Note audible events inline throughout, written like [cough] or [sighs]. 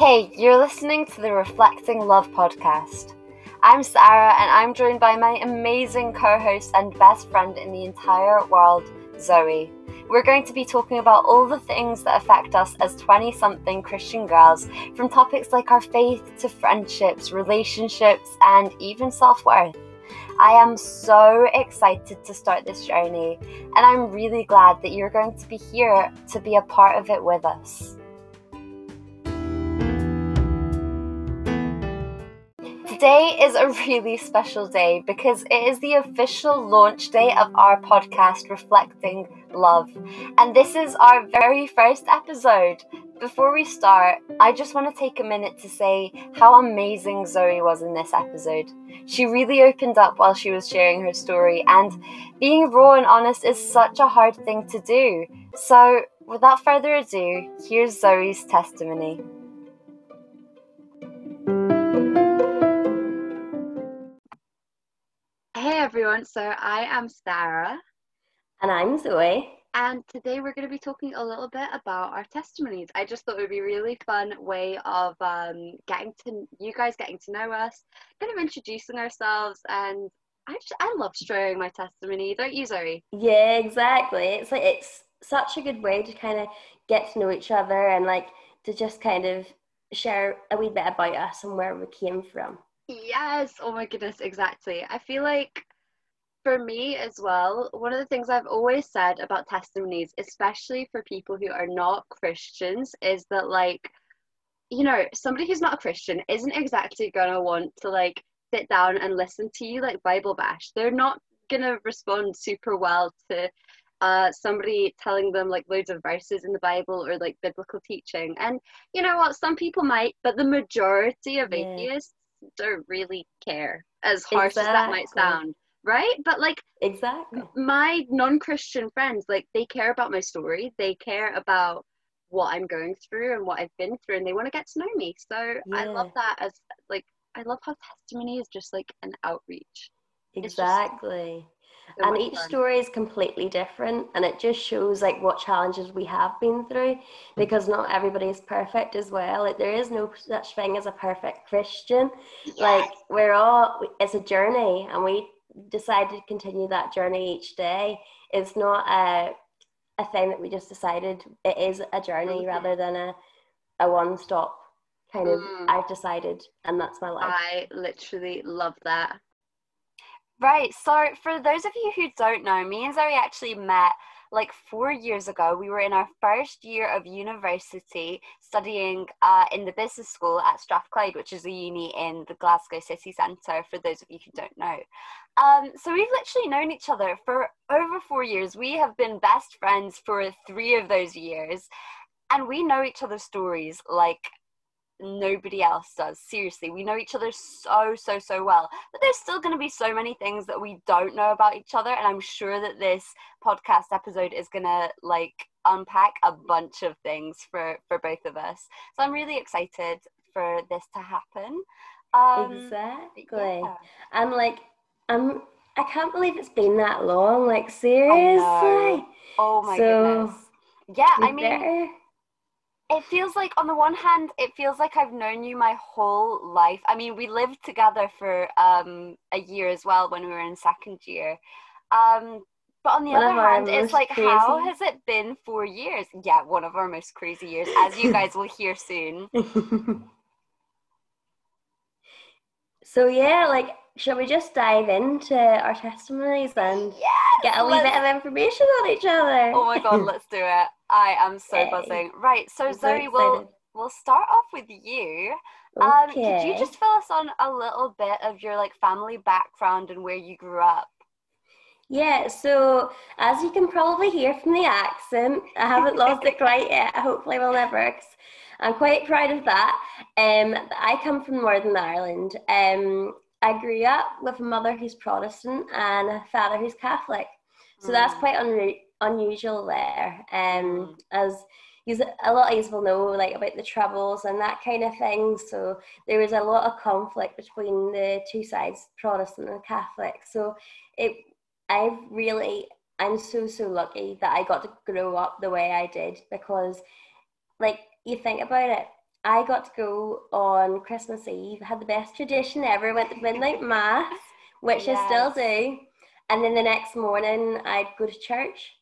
Hey, you're listening to the Reflecting Love podcast. I'm Sarah, and I'm joined by my amazing co host and best friend in the entire world, Zoe. We're going to be talking about all the things that affect us as 20 something Christian girls, from topics like our faith to friendships, relationships, and even self worth. I am so excited to start this journey, and I'm really glad that you're going to be here to be a part of it with us. Today is a really special day because it is the official launch day of our podcast, Reflecting Love. And this is our very first episode. Before we start, I just want to take a minute to say how amazing Zoe was in this episode. She really opened up while she was sharing her story, and being raw and honest is such a hard thing to do. So, without further ado, here's Zoe's testimony. Hey everyone, so I am Sarah. And I'm Zoe. And today we're going to be talking a little bit about our testimonies. I just thought it would be a really fun way of um, getting to you guys getting to know us, kind of introducing ourselves, and I just I love sharing my testimony, don't you, Zoe? Yeah, exactly. It's like it's such a good way to kind of get to know each other and like to just kind of share a wee bit about us and where we came from. Yes. Oh my goodness, exactly. I feel like for me as well, one of the things I've always said about testimonies, especially for people who are not Christians, is that like, you know, somebody who's not a Christian isn't exactly gonna want to like sit down and listen to you like Bible bash. They're not gonna respond super well to uh, somebody telling them like loads of verses in the Bible or like biblical teaching. And you know what? Some people might, but the majority of yeah. atheists don't really care, as harsh exactly. as that might sound. Right? But like exactly my non-Christian friends, like they care about my story. They care about what I'm going through and what I've been through and they want to get to know me. So yeah. I love that as like I love how testimony is just like an outreach. Exactly and each fun. story is completely different and it just shows like what challenges we have been through because not everybody is perfect as well like there is no such thing as a perfect christian yes. like we're all it's a journey and we decide to continue that journey each day it's not a a thing that we just decided it is a journey mm-hmm. rather than a a one stop kind of mm. i've decided and that's my life i literally love that Right. So, for those of you who don't know, me and Zoe actually met like four years ago. We were in our first year of university studying uh, in the business school at Strathclyde, which is a uni in the Glasgow city centre, for those of you who don't know. Um, so, we've literally known each other for over four years. We have been best friends for three of those years. And we know each other's stories like nobody else does. Seriously, we know each other so, so, so well. But there's still going to be so many things that we don't know about each other. And I'm sure that this podcast episode is going to like unpack a bunch of things for, for both of us. So I'm really excited for this to happen. Um, exactly. Yeah. And like, I'm, I can't believe it's been that long. Like, seriously. Oh my so, goodness. Yeah, I mean. Better it feels like on the one hand it feels like i've known you my whole life. I mean we lived together for um, a year as well when we were in second year. Um, but on the one other hand it's like crazy. how has it been four years? Yeah one of our most crazy years as you guys will hear soon. [laughs] So yeah like shall we just dive into our testimonies and yes, get a wee bit of information on each other oh my god let's do it I am so Yay. buzzing. Right, so I'm Zoe, so we'll we'll start off with you. Okay. Um, could you just fill us on a little bit of your like family background and where you grew up? Yeah, so as you can probably hear from the accent, I haven't lost it [laughs] quite yet. Hopefully, will never. I'm quite proud of that. Um, I come from Northern Ireland. Um, I grew up with a mother who's Protestant and a father who's Catholic. So mm. that's quite unusual there. Um, as a lot of you will know like about the troubles and that kind of thing. So there was a lot of conflict between the two sides, Protestant and Catholic. So it, I really, I'm so so lucky that I got to grow up the way I did because, like you think about it, I got to go on Christmas Eve. had the best tradition ever. Went to midnight mass, which yes. I still do. And then the next morning, I'd go to church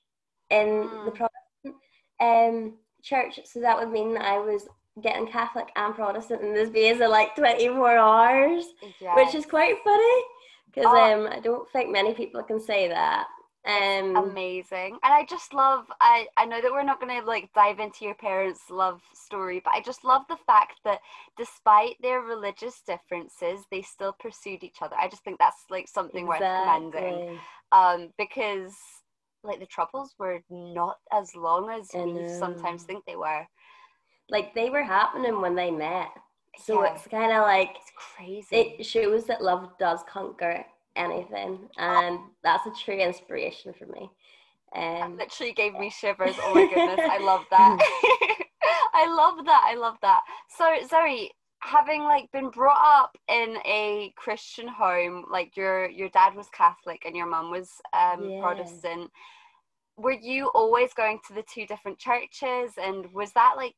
in mm. the Protestant um, church. So that would mean I was getting Catholic and Protestant in this space of like 24 hours, yes. which is quite funny because oh. um, I don't think many people can say that. Um, amazing. And i just love i i know that we're not going to like dive into your parents love story but i just love the fact that despite their religious differences they still pursued each other. I just think that's like something exactly. worth commending. Um because like the troubles were not as long as we sometimes think they were. Like they were happening when they met. So yeah. it's kind of like it's crazy. it shows that love does conquer anything, and that's a true inspiration for me. Um, that literally gave me shivers. Oh my goodness, I love that. [laughs] [laughs] I love that. I love that. So Zoe, having like been brought up in a Christian home, like your your dad was Catholic and your mum was um, yeah. Protestant. Were you always going to the two different churches, and was that like?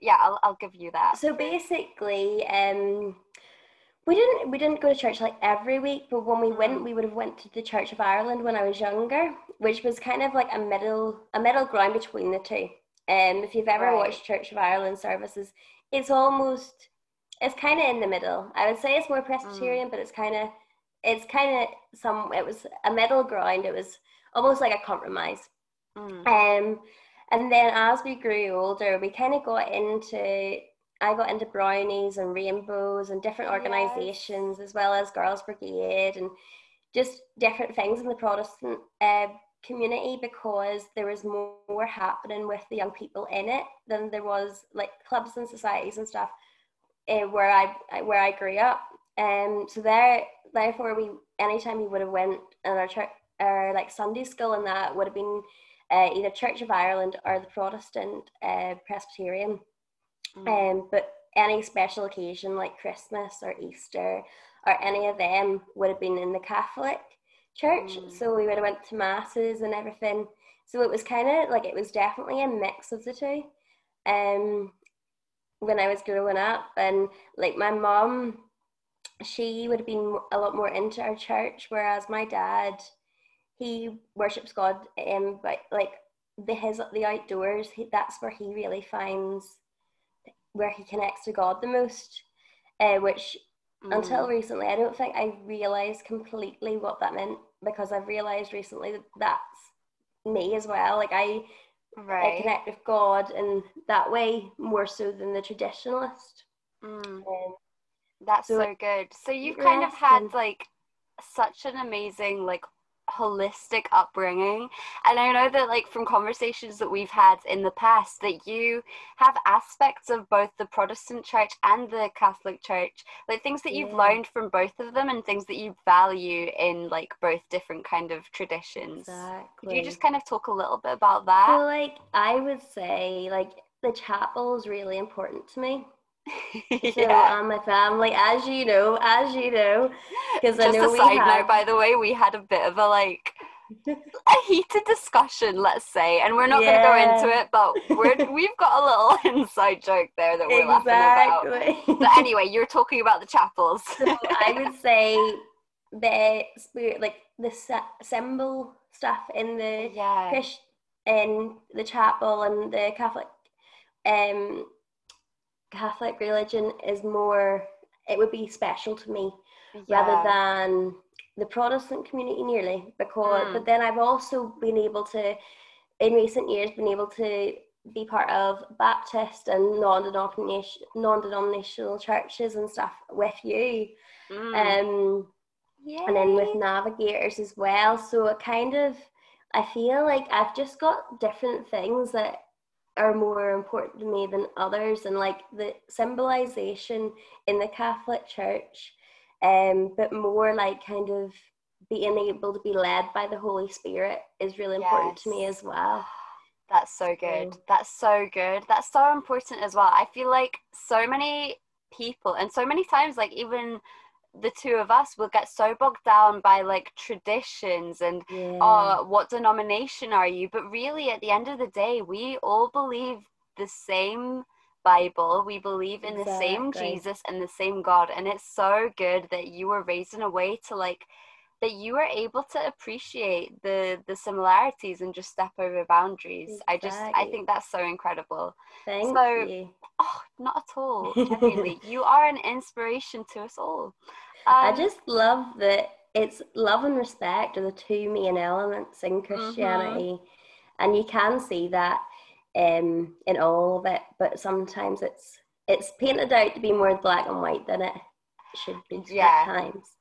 Yeah, I'll I'll give you that. So basically, um, we didn't we didn't go to church like every week but when we went mm. we would have went to the church of ireland when i was younger which was kind of like a middle a middle ground between the two um, if you've ever right. watched church of ireland services it's almost it's kind of in the middle i would say it's more presbyterian mm. but it's kind of it's kind of some it was a middle ground it was almost like a compromise mm. um and then as we grew older we kind of got into I got into brownies and rainbows and different organisations yes. as well as Girls Brigade and just different things in the Protestant uh, community because there was more, happening with the young people in it than there was like clubs and societies and stuff uh, where I where I grew up. Um, so there, therefore, we anytime we would have went in our church or like Sunday school and that would have been uh, either Church of Ireland or the Protestant uh, Presbyterian. Mm. Um, but any special occasion like Christmas or Easter or any of them would have been in the Catholic church. Mm. So we would have went to masses and everything. So it was kind of like it was definitely a mix of the two. Um, when I was growing up, and like my mom, she would have been a lot more into our church, whereas my dad, he worships God, um, but like the his the outdoors, he, that's where he really finds where he connects to God the most, uh, which mm. until recently I don't think I realised completely what that meant because I've realised recently that that's me as well. Like I, right. I connect with God in that way more so than the traditionalist. Mm. Um, that's so, so good. So you've kind of had like such an amazing like holistic upbringing and i know that like from conversations that we've had in the past that you have aspects of both the protestant church and the catholic church like things that you've yeah. learned from both of them and things that you value in like both different kind of traditions exactly. could you just kind of talk a little bit about that so like i would say like the chapel is really important to me [laughs] yeah. So, um, my family, as you know, as you know, because I know a side have... note, by the way, we had a bit of a like [laughs] a heated discussion, let's say, and we're not yeah. going to go into it, but we're [laughs] we've got a little inside joke there that we're exactly. laughing about. But anyway, you're talking about the chapels. so I would say the spirit, like the symbol stuff in the yeah. Christ- in the chapel and the Catholic um Catholic religion is more, it would be special to me yeah. rather than the Protestant community nearly. Because, mm. but then I've also been able to, in recent years, been able to be part of Baptist and non-denomination, non-denominational churches and stuff with you. Mm. Um, Yay. and then with navigators as well. So it kind of, I feel like I've just got different things that are more important to me than others and like the symbolization in the catholic church um but more like kind of being able to be led by the holy spirit is really important yes. to me as well. [sighs] That's so good. That's so good. That's so important as well. I feel like so many people and so many times like even the two of us will get so bogged down by like traditions and yeah. uh, what denomination are you but really at the end of the day we all believe the same Bible. We believe in exactly. the same Jesus and the same God. And it's so good that you were raised in a way to like that you were able to appreciate the the similarities and just step over boundaries. Exactly. I just I think that's so incredible. Thank so, you. Oh, not at all. [laughs] Genuinely, you are an inspiration to us all. Um, I just love that it's love and respect are the two main elements in mm-hmm. Christianity, mm-hmm. and you can see that um, in all of it. But sometimes it's it's painted out to be more black and white than it should be yeah. at times.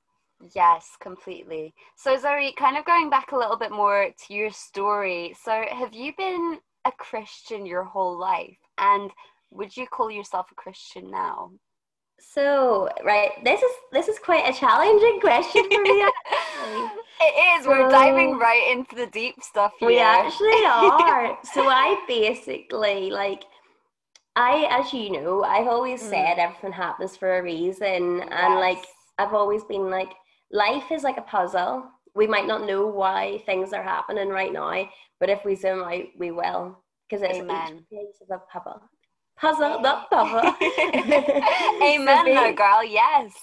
Yes, completely. So Zoe, kind of going back a little bit more to your story. So have you been a Christian your whole life? And would you call yourself a Christian now? So, right, this is this is quite a challenging question for me. [laughs] it is. So, We're diving right into the deep stuff here. We actually [laughs] are. so I basically like I as you know, I've always mm. said everything happens for a reason yes. and like I've always been like life is like a puzzle. We might not know why things are happening right now, but if we zoom out, we will. Because it's Amen. each piece of a puzzle puzzle, not puzzle. [laughs] [laughs] Amen, so no, girl. Yes.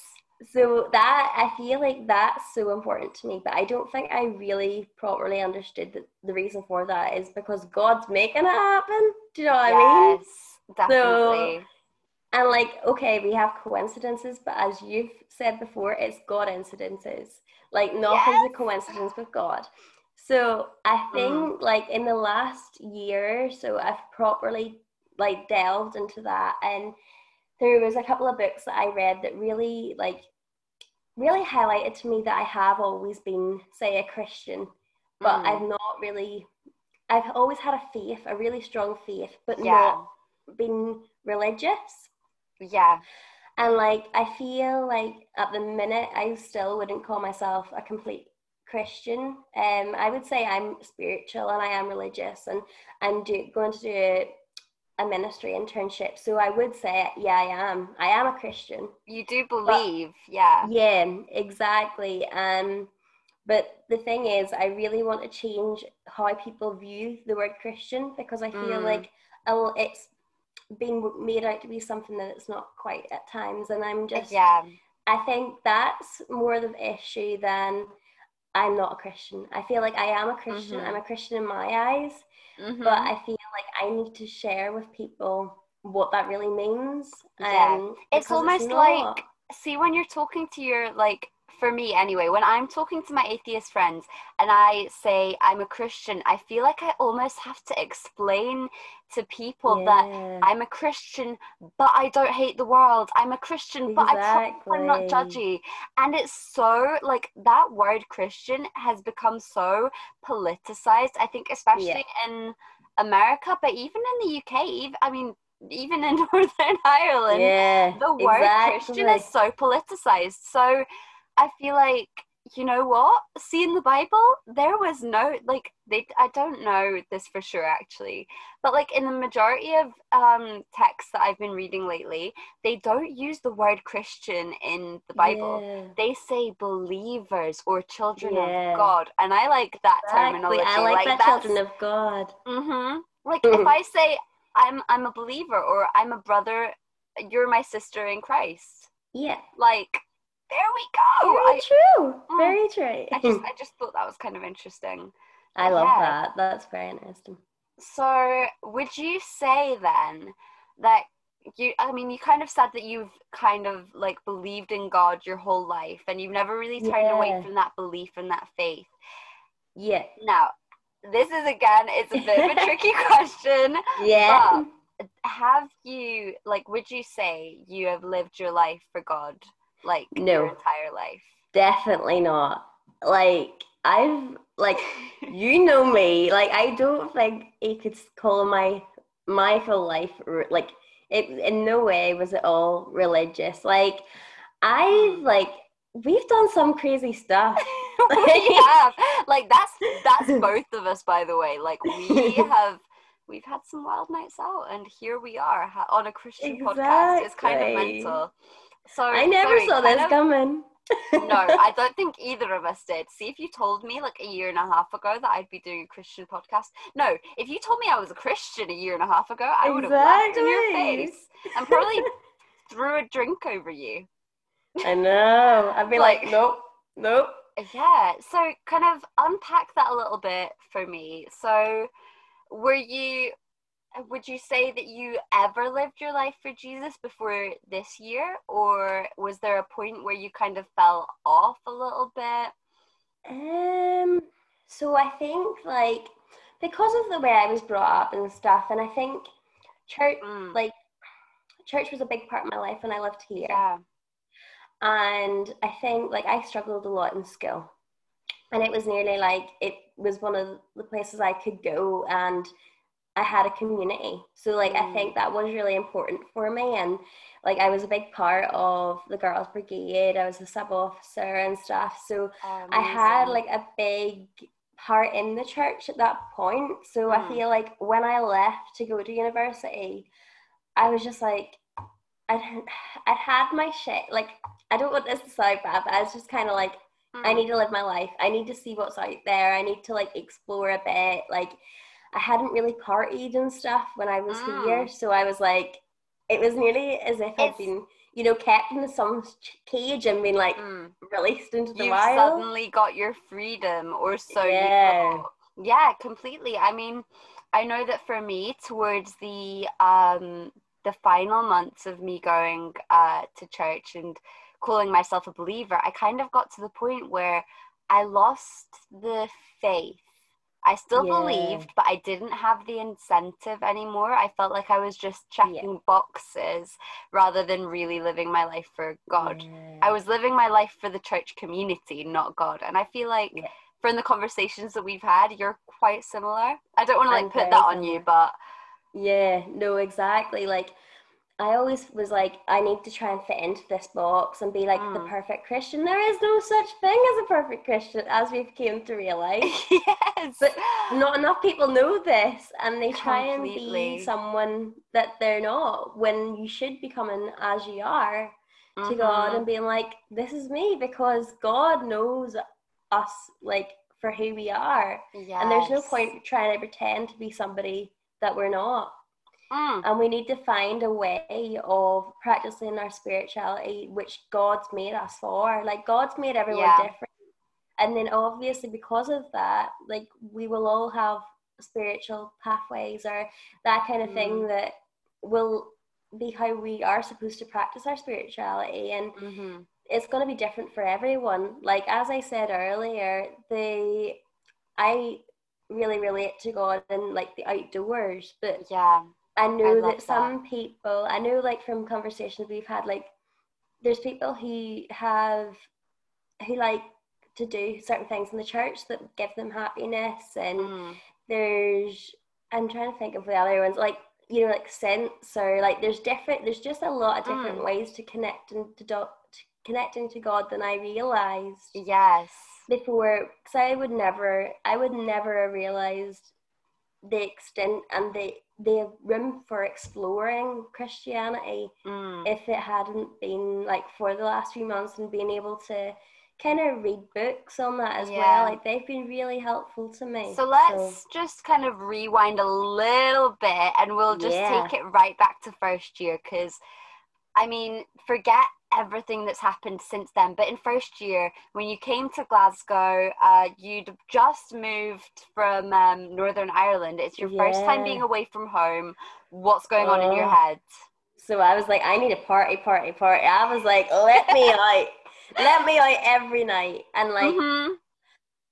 So that I feel like that's so important to me, but I don't think I really properly understood that the reason for that is because God's making it happen. Do you know what yes, I mean? Definitely. So, and like, okay, we have coincidences, but as you've said before, it's God incidences. Like nothing's yes. a coincidence with God. So I think mm. like in the last year, so I've properly like delved into that and there was a couple of books that I read that really like really highlighted to me that I have always been say a Christian but mm. I've not really I've always had a faith a really strong faith but yeah. not been religious yeah and like I feel like at the minute I still wouldn't call myself a complete Christian um I would say I'm spiritual and I am religious and I'm do, going to do a ministry internship. So I would say, yeah, I am. I am a Christian. You do believe, but, yeah. Yeah, exactly. Um, but the thing is, I really want to change how people view the word Christian because I feel mm. like it's being made out to be something that it's not quite at times. And I'm just, yeah. I think that's more the issue than I'm not a Christian. I feel like I am a Christian. Mm-hmm. I'm a Christian in my eyes. Mm-hmm. But I feel like I need to share with people what that really means. Yeah. Um, it's almost it's like see when you're talking to your like for me anyway, when I'm talking to my atheist friends and I say I'm a Christian, I feel like I almost have to explain to people yeah. that I'm a Christian, but I don't hate the world. I'm a Christian, exactly. but I am not judgy. And it's so like that word Christian has become so politicized. I think, especially yeah. in America, but even in the UK, even, I mean, even in [laughs] Northern Ireland, yeah, the word exactly. Christian is so politicized. So I feel like you know what? See in the Bible, there was no like they. I don't know this for sure actually, but like in the majority of um texts that I've been reading lately, they don't use the word Christian in the Bible. Yeah. They say believers or children yeah. of God, and I like that exactly. terminology. I like, like that children of God. Mm-hmm. Like if I say I'm I'm a believer or I'm a brother, you're my sister in Christ. Yeah. Like there we go. Very I, true. Mm, Very true. I just I just thought that was kind of interesting. I love yeah. that. That's very interesting. So, would you say then that you I mean you kind of said that you've kind of like believed in God your whole life and you've never really turned yeah. away from that belief and that faith. Yeah. Now, this is again it's a bit of a tricky [laughs] question. Yeah. have you like would you say you have lived your life for God? Like no, your entire life? Definitely not. Like I've like you know me. Like I don't think you could call my my full life like it in no way was it all religious. Like I've hmm. like we've done some crazy stuff. [laughs] we have. Like that's that's [laughs] both of us by the way. Like we [laughs] have we've had some wild nights out and here we are on a Christian exactly. podcast. It's kind of mental. So I never sorry, saw this of, coming. no, [laughs] I don't think either of us did. See, if you told me like a year and a half ago that I'd be doing a Christian podcast, no, if you told me I was a Christian a year and a half ago, I would have laughed in your face and probably [laughs] threw a drink over you. I know. I'd be like, like nope, nope. Yeah. So, kind of unpack that a little bit for me. So, were you would you say that you ever lived your life for Jesus before this year, or was there a point where you kind of fell off a little bit? Um, so I think like because of the way I was brought up and stuff, and I think church mm. like church was a big part of my life when I lived here. Yeah. And I think like I struggled a lot in school. And it was nearly like it was one of the places I could go and I had a community. So like mm. I think that was really important for me and like I was a big part of the girls brigade. I was a sub officer and stuff. So oh, I had like a big part in the church at that point. So mm. I feel like when I left to go to university, I was just like I'd I'd had my shit. Like I don't want this to sound bad, but I was just kind of like mm. I need to live my life. I need to see what's out there. I need to like explore a bit. Like I hadn't really partied and stuff when I was mm. here, so I was like, it was nearly as if I'd been, you know, kept in some cage and been like mm. released into the You've wild. suddenly got your freedom, or so yeah. you Yeah, completely. I mean, I know that for me, towards the um the final months of me going uh to church and calling myself a believer, I kind of got to the point where I lost the faith I still yeah. believed, but I didn't have the incentive anymore. I felt like I was just checking yeah. boxes rather than really living my life for God. Yeah. I was living my life for the church community, not God. And I feel like from the conversations that we've had, you're quite similar. I don't want to like put that on you, but yeah, no, exactly. Like I always was like, I need to try and fit into this box and be like mm. the perfect Christian. There is no such thing as a perfect Christian, as we've came to realize. [laughs] yes, but not enough people know this, and they try Completely. and be someone that they're not when you should be coming as you are mm-hmm. to God and being like, "This is me," because God knows us like for who we are, yes. and there's no point trying to pretend to be somebody that we're not. Mm. And we need to find a way of practicing our spirituality, which God's made us for. Like, God's made everyone yeah. different. And then, obviously, because of that, like, we will all have spiritual pathways or that kind of mm. thing that will be how we are supposed to practice our spirituality. And mm-hmm. it's going to be different for everyone. Like, as I said earlier, the I really relate to God and like the outdoors, but yeah I know I that some that. people, I know like from conversations we've had, like there's people who have, who like to do certain things in the church that give them happiness. And mm. there's, I'm trying to think of the other ones, like, you know, like sense or like there's different, there's just a lot of different mm. ways to connect and to, do, to connecting to God than I realized. Yes. Before, because I would never, I would never have realized the extent and the the room for exploring Christianity mm. if it hadn't been like for the last few months and being able to kind of read books on that as yeah. well. Like they've been really helpful to me. So let's so. just kind of rewind a little bit and we'll just yeah. take it right back to first year because I mean, forget everything that's happened since then. But in first year, when you came to Glasgow, uh, you'd just moved from um, Northern Ireland. It's your yeah. first time being away from home. What's going on in your oh. head? So I was like, I need a party, party, party. I was like, let me [laughs] out, let me out every night, and like. Mm-hmm.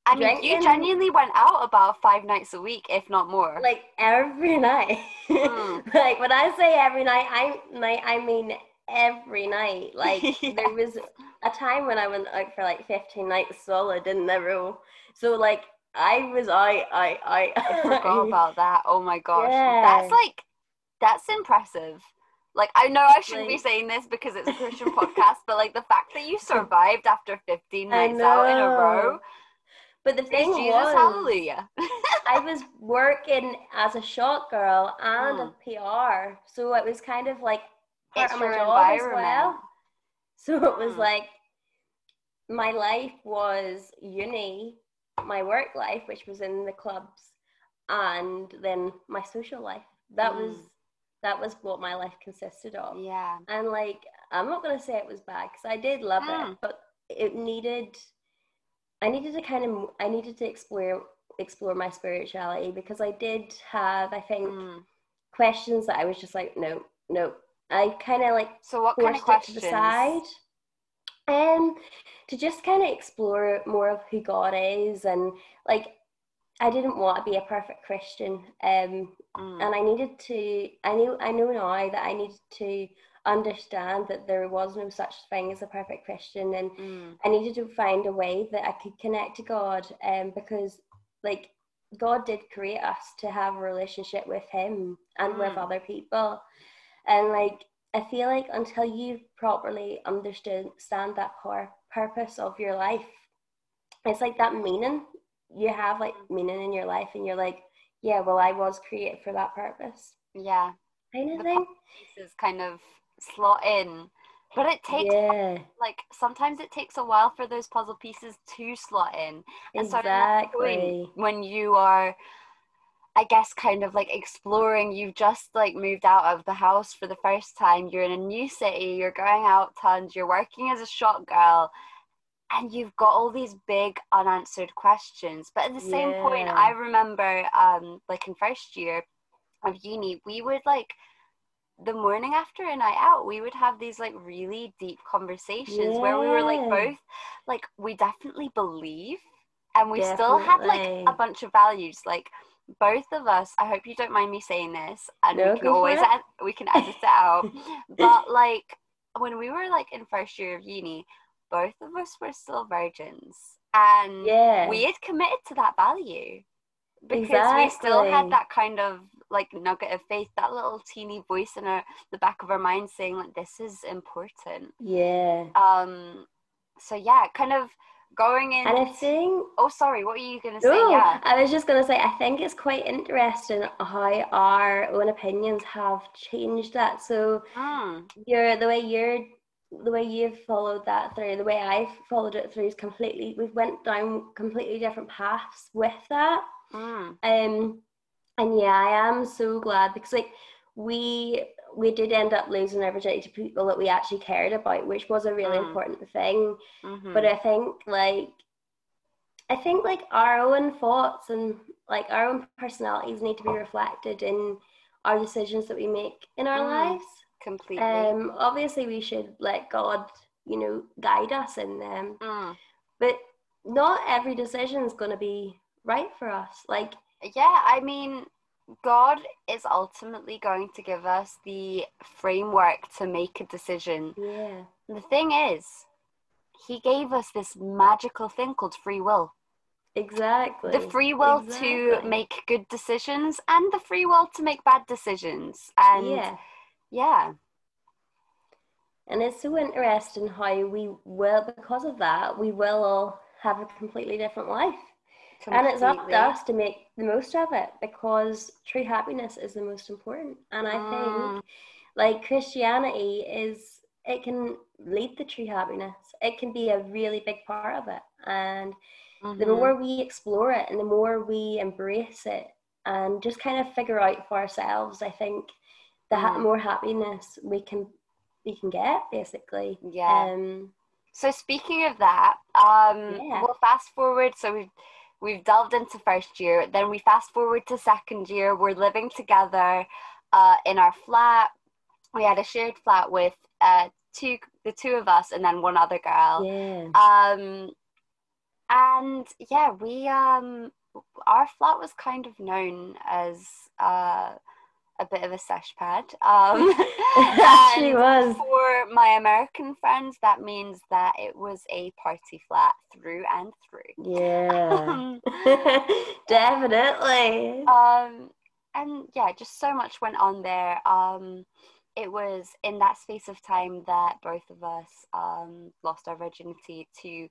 I mean, you genuinely went out about five nights a week, if not more. Like every [laughs] night. Mm. like when I say every night, I night I mean every night. [laughs] Like yes. there was a time when I went out for like 15 nights solid in the row. So like I was I I I, I [laughs] forgot about that. Oh my gosh. Yeah. That's like that's impressive. Like I know I shouldn't like, be saying this because it's a Christian [laughs] podcast, but like the fact that you survived after 15 nights out in a row. But the thing Jesus, was, hallelujah. I was working as a shot girl and mm. a PR, so it was kind of like it's job as well. So it was mm. like my life was uni, my work life, which was in the clubs, and then my social life. That mm. was that was what my life consisted of. Yeah. And like, I'm not gonna say it was bad because I did love mm. it, but it needed. I needed to kind of. I needed to explore explore my spirituality because I did have. I think. Mm. Questions that I was just like, no, no, I kind of like so what kind of questions? to the side. Um, to just kind of explore more of who God is and like I didn't want to be a perfect Christian. Um, mm. and I needed to. I knew. I know now that I needed to understand that there was no such thing as a perfect Christian, and mm. I needed to find a way that I could connect to God. Um, because like God did create us to have a relationship with Him and mm. with other people, and like I feel like until you properly understand that core purpose of your life, it's like that meaning you have like mm-hmm. meaning in your life, and you're like, yeah, well, I was created for that purpose. Yeah, kind of the thing. Pieces kind of slot in, but it takes yeah. like sometimes it takes a while for those puzzle pieces to slot in. And exactly. So when you are I guess kind of like exploring. You've just like moved out of the house for the first time. You're in a new city. You're going out tons. You're working as a shop girl, and you've got all these big unanswered questions. But at the same yeah. point, I remember, um, like in first year of uni, we would like the morning after a night out, we would have these like really deep conversations yeah. where we were like both like we definitely believe, and we definitely. still had like a bunch of values like both of us i hope you don't mind me saying this and no, we can always ed- we can edit it out [laughs] but like when we were like in first year of uni both of us were still virgins and yeah. we had committed to that value because exactly. we still had that kind of like nugget of faith that little teeny voice in our the back of our mind saying like this is important yeah um so yeah kind of going in and I think oh sorry what are you gonna say oh, yeah I was just gonna say I think it's quite interesting how our own opinions have changed that so mm. you're the way you're the way you've followed that through the way I've followed it through is completely we've went down completely different paths with that mm. um and yeah I am so glad because like we we did end up losing our virginity to people that we actually cared about, which was a really mm. important thing. Mm-hmm. But I think like I think like our own thoughts and like our own personalities need to be reflected in our decisions that we make in our mm. lives. Completely. Um obviously we should let God, you know, guide us in them. Mm. But not every decision is gonna be right for us. Like yeah, I mean God is ultimately going to give us the framework to make a decision. Yeah. The thing is, He gave us this magical thing called free will. Exactly. The free will exactly. to make good decisions and the free will to make bad decisions. And yeah. yeah. And it's so interesting how we will, because of that, we will all have a completely different life. Completely. And it's up to us to make the most of it because true happiness is the most important. And I think mm. like Christianity is it can lead to true happiness. It can be a really big part of it. And mm-hmm. the more we explore it and the more we embrace it and just kind of figure out for ourselves, I think the mm. more happiness we can we can get basically. Yeah. Um, so speaking of that, um, yeah. we'll fast forward. So we've we've delved into first year then we fast forward to second year. We're living together uh, in our flat. We had a shared flat with uh, two the two of us and then one other girl. Yes. um and yeah we um our flat was kind of known as uh a bit of a sesh pad. Um, [laughs] she was. For my American friends, that means that it was a party flat through and through. Yeah, [laughs] definitely. Um, and yeah, just so much went on there. Um, it was in that space of time that both of us um, lost our virginity to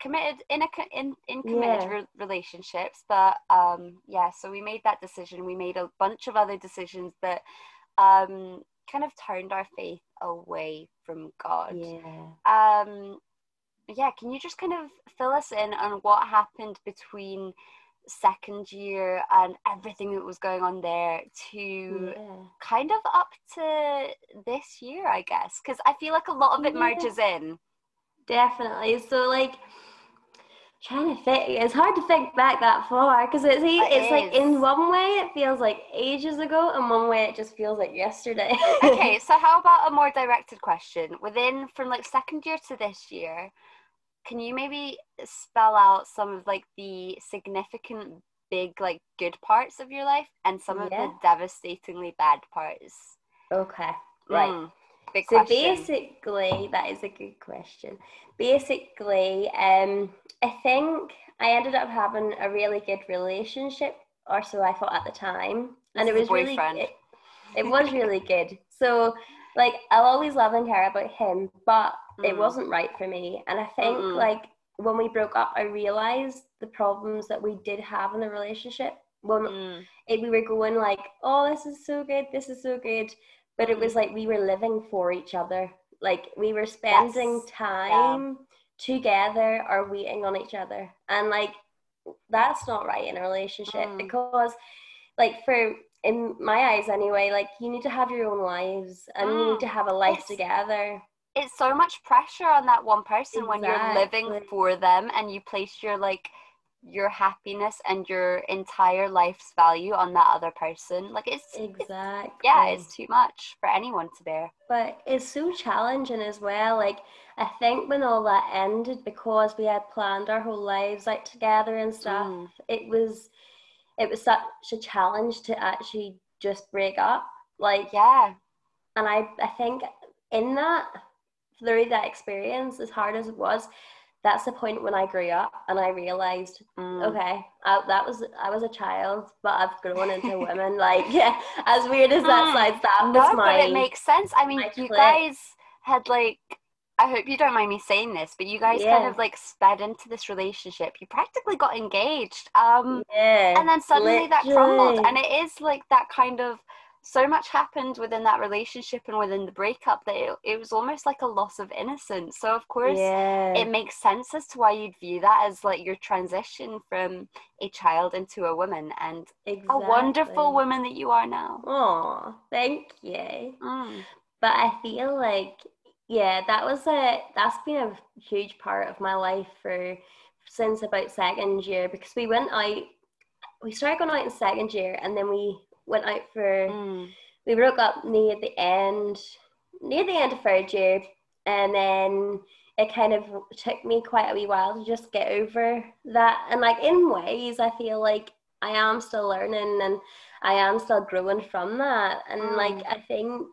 committed in a in in committed yeah. re- relationships but um yeah so we made that decision we made a bunch of other decisions that um kind of turned our faith away from god yeah um yeah, can you just kind of fill us in on what happened between second year and everything that was going on there to yeah. kind of up to this year, I guess? Because I feel like a lot of it yeah. merges in. Definitely. So, like, trying to think it's hard to think back that far because it's it it's is. like in one way it feels like ages ago and one way it just feels like yesterday [laughs] okay so how about a more directed question within from like second year to this year can you maybe spell out some of like the significant big like good parts of your life and some yeah. of the devastatingly bad parts okay right mm. So question. basically, that is a good question. Basically, um, I think I ended up having a really good relationship, or so I thought at the time, this and it was really it, it was really good. So, like, I'll always love and care about him, but mm. it wasn't right for me. And I think, Mm-mm. like, when we broke up, I realized the problems that we did have in the relationship. When mm. it, we were going like, "Oh, this is so good, this is so good," but it was like we were living for each other like we were spending yes. time yeah. together or waiting on each other and like that's not right in a relationship mm. because like for in my eyes anyway like you need to have your own lives and mm. you need mm. to have a life it's, together it's so much pressure on that one person exactly. when you're living for them and you place your like your happiness and your entire life's value on that other person. Like it's exactly it's, yeah, it's too much for anyone to bear. But it's so challenging as well. Like I think when all that ended, because we had planned our whole lives out together and stuff, mm. it was it was such a challenge to actually just break up. Like yeah, and I I think in that through that experience, as hard as it was, that's the point when I grew up and I realized, mm. okay, I, that was I was a child, but I've grown into a [laughs] woman. Like, yeah, as weird as that mm. sounds, that no, was my. but it makes sense. I mean, you clip. guys had like. I hope you don't mind me saying this, but you guys yeah. kind of like sped into this relationship. You practically got engaged. Um, yeah, and then suddenly literally. that crumbled, and it is like that kind of so much happened within that relationship and within the breakup that it, it was almost like a loss of innocence. So of course yeah. it makes sense as to why you'd view that as like your transition from a child into a woman and exactly. a wonderful woman that you are now. Oh, thank you. Mm. But I feel like yeah, that was a that's been a huge part of my life for since about second year because we went out we started going out in second year and then we went out for mm. we broke up near the end near the end of third year and then it kind of took me quite a wee while to just get over that. And like in ways i feel like i am still learning and i am still growing from that. And mm. like i think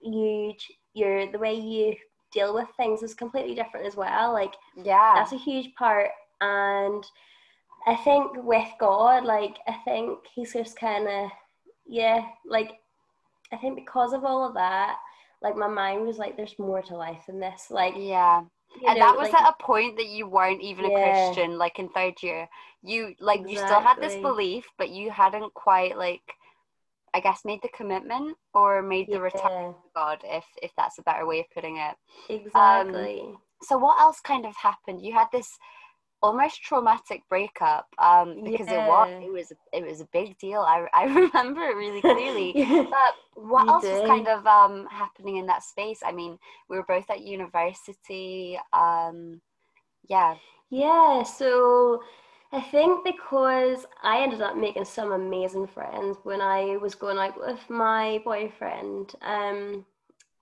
you you're the way you deal with things is completely different as well. Like yeah. that's a huge part. And i think with god like i think he's just kind of yeah, like I think because of all of that, like my mind was like, there's more to life than this. Like, yeah. and know, that was like, at a point that you weren't even yeah. a Christian, like in third year. You like exactly. you still had this belief, but you hadn't quite like I guess made the commitment or made the yeah. return to God, if if that's a better way of putting it. Exactly. Um, so what else kind of happened? You had this almost traumatic breakup um, because yeah. it was it was it was a big deal. I, [laughs] I remember it really clearly. [laughs] but what you else did. was kind of um, happening in that space? I mean, we were both at university. Um, yeah. Yeah. So I think because I ended up making some amazing friends when I was going out with my boyfriend. Um,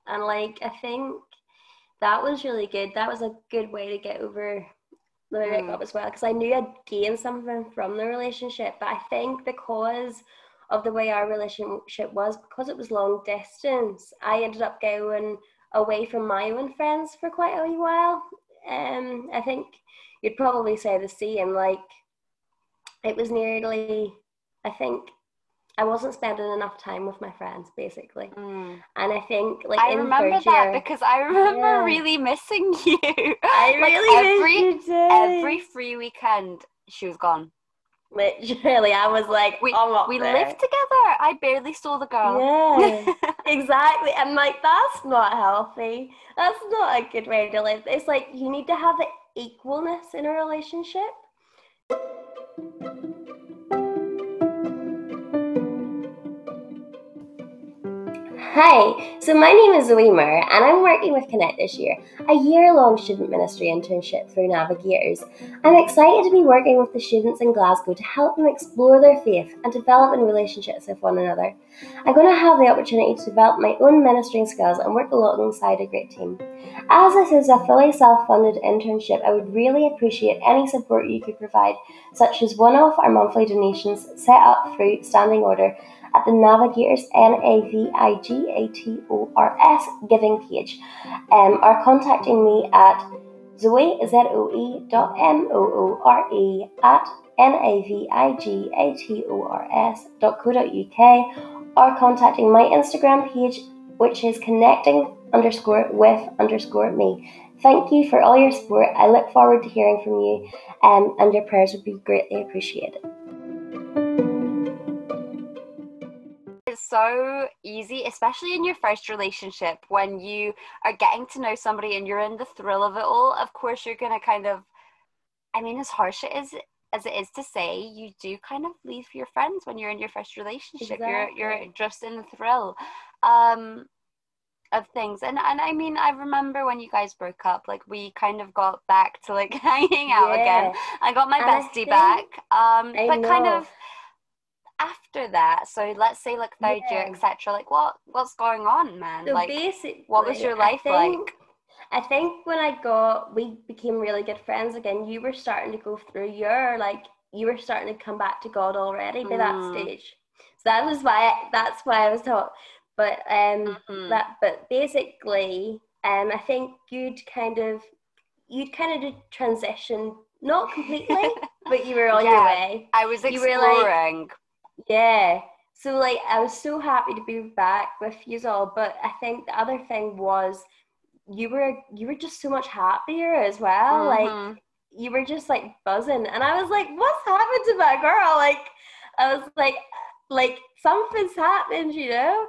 and like I think that was really good. That was a good way to get over the breakup mm. as well because I knew I'd gained something from the relationship. But I think because of the way our relationship was, because it was long distance, I ended up going away from my own friends for quite a while. Um, I think you'd probably say the same. Like it was nearly, I think I wasn't spending enough time with my friends, basically. Mm. And I think, like, I remember that because I remember yeah. really missing [laughs] you. I like, really every every free weekend, she was gone. Literally, I was like, we we lived together. I barely saw the girl. Yeah. [laughs] exactly. I'm like, that's not healthy. That's not a good way to live. It's like you need to have the equalness in a relationship. Hi, so my name is Zoe Moore and I'm working with Connect this year, a year long student ministry internship through Navigators. I'm excited to be working with the students in Glasgow to help them explore their faith and develop in relationships with one another. I'm going to have the opportunity to develop my own ministering skills and work alongside a great team. As this is a fully self funded internship, I would really appreciate any support you could provide, such as one off or monthly donations set up through standing order at the Navigators N A V I G A T O R S giving page, um, or contacting me at Zoe Z O E dot M O O R E at N A V I G A T O R S dot co dot UK, or contacting my Instagram page, which is connecting underscore with underscore me. Thank you for all your support. I look forward to hearing from you, um, and your prayers would be greatly appreciated. So easy, especially in your first relationship when you are getting to know somebody and you're in the thrill of it all. Of course, you're going to kind of, I mean, as harsh it is as it is to say, you do kind of leave your friends when you're in your first relationship. Exactly. You're you're just in the thrill. Um, of things and and I mean I remember when you guys broke up like we kind of got back to like [laughs] hanging out yeah. again I got my bestie back um I but know. kind of after that. So let's say like third yeah. year etc like what what's going on man? So like basically what was your life I think, like I think when I got we became really good friends again you were starting to go through your like you were starting to come back to God already by mm. that stage. So that was why that's why I was taught. But um mm-hmm. that but basically um I think you'd kind of you'd kind of transition not completely [laughs] but you were on yeah, your way. I was exploring like, yeah. So like I was so happy to be back with you all, but I think the other thing was you were you were just so much happier as well. Mm-hmm. Like you were just like buzzing and I was like, What's happened to my girl? Like I was like like something's happened, you know?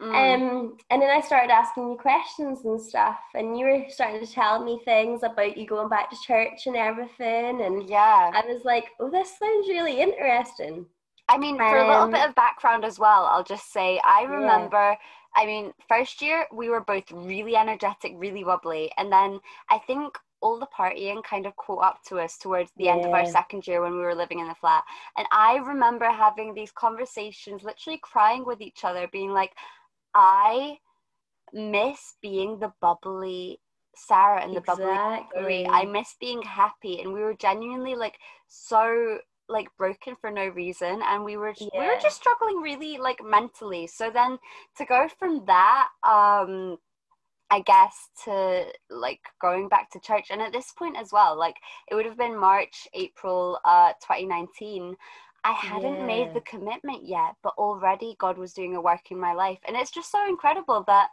Mm. Um, and then I started asking you questions and stuff, and you were starting to tell me things about you going back to church and everything. And yeah, I was like, "Oh, this sounds really interesting." I mean, for a little bit um, of background as well, I'll just say I remember. Yeah. I mean, first year we were both really energetic, really bubbly, and then I think all the partying kind of caught up to us towards the yeah. end of our second year when we were living in the flat. And I remember having these conversations, literally crying with each other, being like, I miss being the bubbly Sarah and the exactly. bubbly I miss being happy. And we were genuinely like so like broken for no reason and we were yeah. we were just struggling really like mentally so then to go from that um I guess to like going back to church and at this point as well like it would have been March April uh 2019 I hadn't yeah. made the commitment yet but already God was doing a work in my life and it's just so incredible that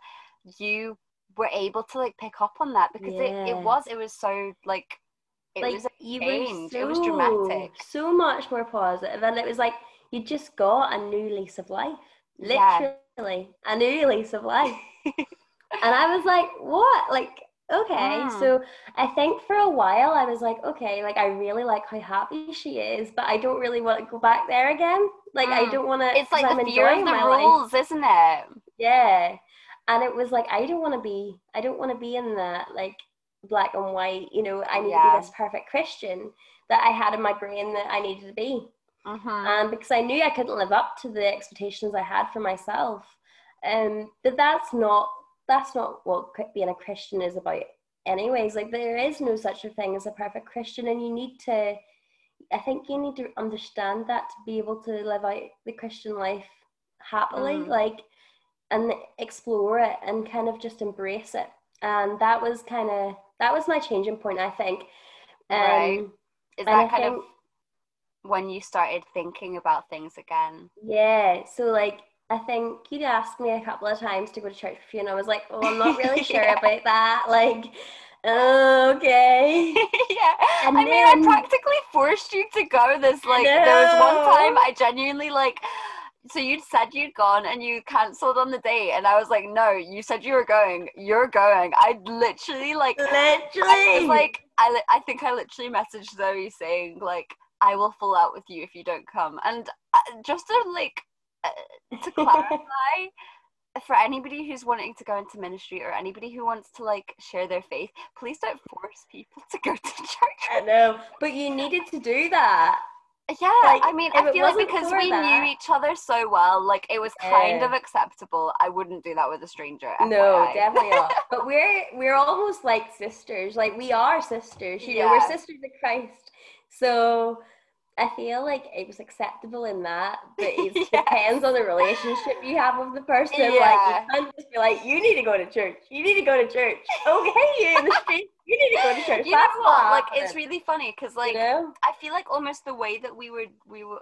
you were able to like pick up on that because yeah. it, it was it was so like it like, was you were so, it was dramatic. So much more positive, and it was like you just got a new lease of life. Literally, yeah. a new lease of life. [laughs] and I was like, what? Like, okay. Mm. So I think for a while I was like, okay, like I really like how happy she is, but I don't really want to go back there again. Like mm. I don't want to. It's like I'm the fear of the rules, life. isn't it? Yeah. And it was like I don't want to be. I don't want to be in that like black and white, you know, I need yeah. to be this perfect Christian that I had in my brain that I needed to be. Mm-hmm. Um, because I knew I couldn't live up to the expectations I had for myself. Um, but that's not that's not what being a Christian is about. Anyways, like there is no such a thing as a perfect Christian, and you need to. I think you need to understand that to be able to live out the Christian life happily, mm. like, and explore it and kind of just embrace it. And that was kind of that was my changing point, I think. Um, right. Is that kind think, of when you started thinking about things again? Yeah. So like I think you'd asked me a couple of times to go to church with you, and I was like, "Oh, I'm not [laughs] really sure yeah. about that." Like, okay. [laughs] yeah. And I then, mean, I practically forced you to go. This like, there was one time I genuinely like so you'd said you'd gone and you cancelled on the date and I was like, no, you said you were going. You're going. I literally like literally I like I li- I think I literally messaged Zoe saying like I will fall out with you if you don't come. And uh, just to like uh, to [laughs] clarify for anybody who's wanting to go into ministry or anybody who wants to like share their faith, please don't force people [laughs] to go to church. I know, but you needed to do that. Yeah, like, I mean, I feel like because we that, knew each other so well, like it was kind yeah. of acceptable. I wouldn't do that with a stranger. No, definitely not. [laughs] But we're we're almost like sisters. Like we are sisters. You yeah. know, we're sisters in Christ. So I feel like it was acceptable in that, but [laughs] it yes. depends on the relationship you have with the person. Yeah. Like you can't just be like, you need to go to church. You need to go to church. Okay, you in the [laughs] street. You need to go to church. You That's know what? Like it's really funny because like you know? I feel like almost the way that we would we were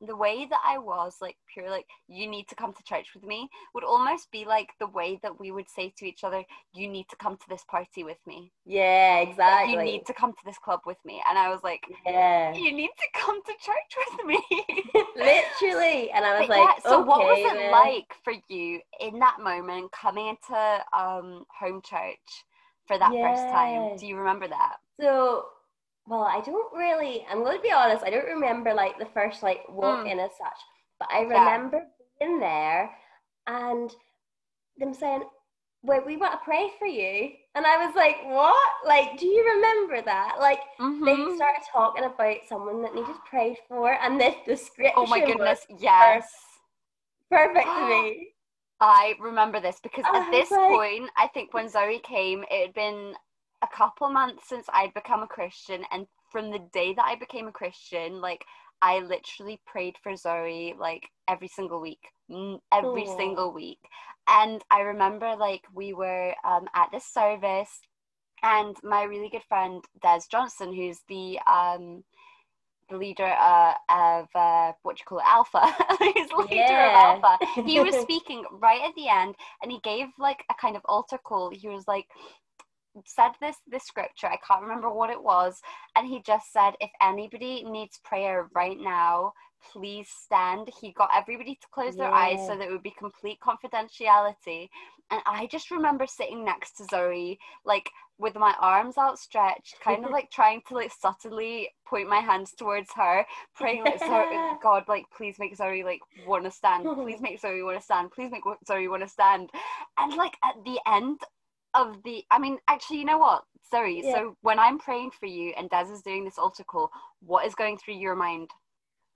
the way that I was like pure like you need to come to church with me would almost be like the way that we would say to each other you need to come to this party with me. Yeah exactly. you need to come to this club with me. And I was like yeah. You need to come to church with me. [laughs] Literally. And I was but like yeah, so okay, what was it then. like for you in that moment coming into um home church for that yeah. first time? Do you remember that? So well, I don't really. I'm going to be honest. I don't remember like the first like walk mm. in as such, but I remember yeah. being there and them saying, "Wait, we want to pray for you," and I was like, "What? Like, do you remember that?" Like, mm-hmm. they started talking about someone that needed prayed for, and this description. Oh my goodness! Yes. Perfect to me. [gasps] I remember this because at this like, point, I think when Zoe came, it had been a couple months since I'd become a Christian, and from the day that I became a Christian, like I literally prayed for Zoe like every single week, every Aww. single week. And I remember like we were um, at this service, and my really good friend Des Johnson, who's the um, the leader uh, of uh, what you call it, Alpha. [laughs] He's leader yeah. of Alpha. He was [laughs] speaking right at the end, and he gave like a kind of altar call. He was like, said this this scripture i can't remember what it was and he just said if anybody needs prayer right now please stand. He got everybody to close yeah. their eyes so that it would be complete confidentiality. And i just remember sitting next to zoe like with my arms outstretched kind of [laughs] like trying to like subtly point my hands towards her praying like so [laughs] god like please make zoe like want to [laughs] stand please make zoe want to stand please make zoe want to stand. And like at the end of the i mean actually you know what sorry yeah. so when i'm praying for you and des is doing this altar call what is going through your mind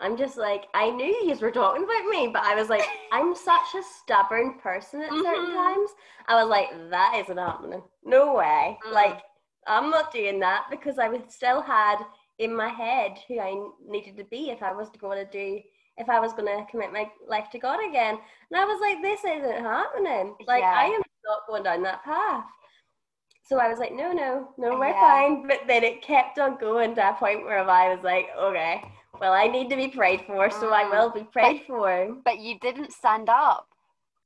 i'm just like i knew you were talking about me but i was like i'm such a stubborn person at mm-hmm. certain times i was like that isn't happening no way mm. like i'm not doing that because i would still had in my head who i needed to be if i was going to do if I was going to commit my life to God again. And I was like, this isn't happening. Like, yeah. I am not going down that path. So I was like, no, no, no, we're yeah. fine. But then it kept on going to a point where I was like, okay, well, I need to be prayed for, so mm. I will be prayed but, for. But you didn't stand up.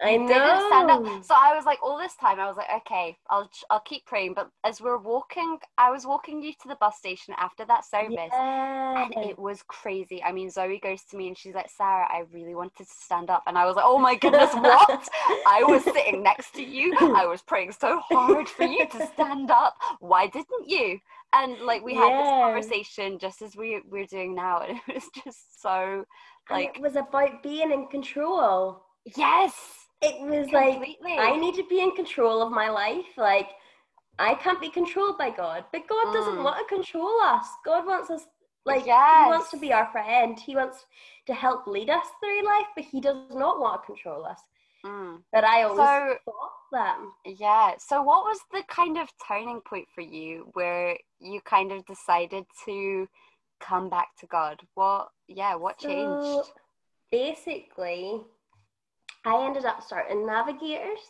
I know. Didn't stand up. So I was like, all this time, I was like, okay, I'll I'll keep praying. But as we're walking, I was walking you to the bus station after that service, yeah. and it was crazy. I mean, Zoe goes to me and she's like, Sarah, I really wanted to stand up, and I was like, oh my goodness, [laughs] what? I was sitting next to you. I was praying so hard for you to stand up. Why didn't you? And like we had yeah. this conversation just as we we're doing now, and it was just so like and it was about being in control. Yes it was Completely. like I need to be in control of my life. Like I can't be controlled by God, but God mm. doesn't want to control us. God wants us like yes. he wants to be our friend. He wants to help lead us through life, but he does not want to control us. Mm. But I always so, thought that. Yeah. So what was the kind of turning point for you where you kind of decided to come back to God? What yeah, what so, changed? Basically, I ended up starting Navigators.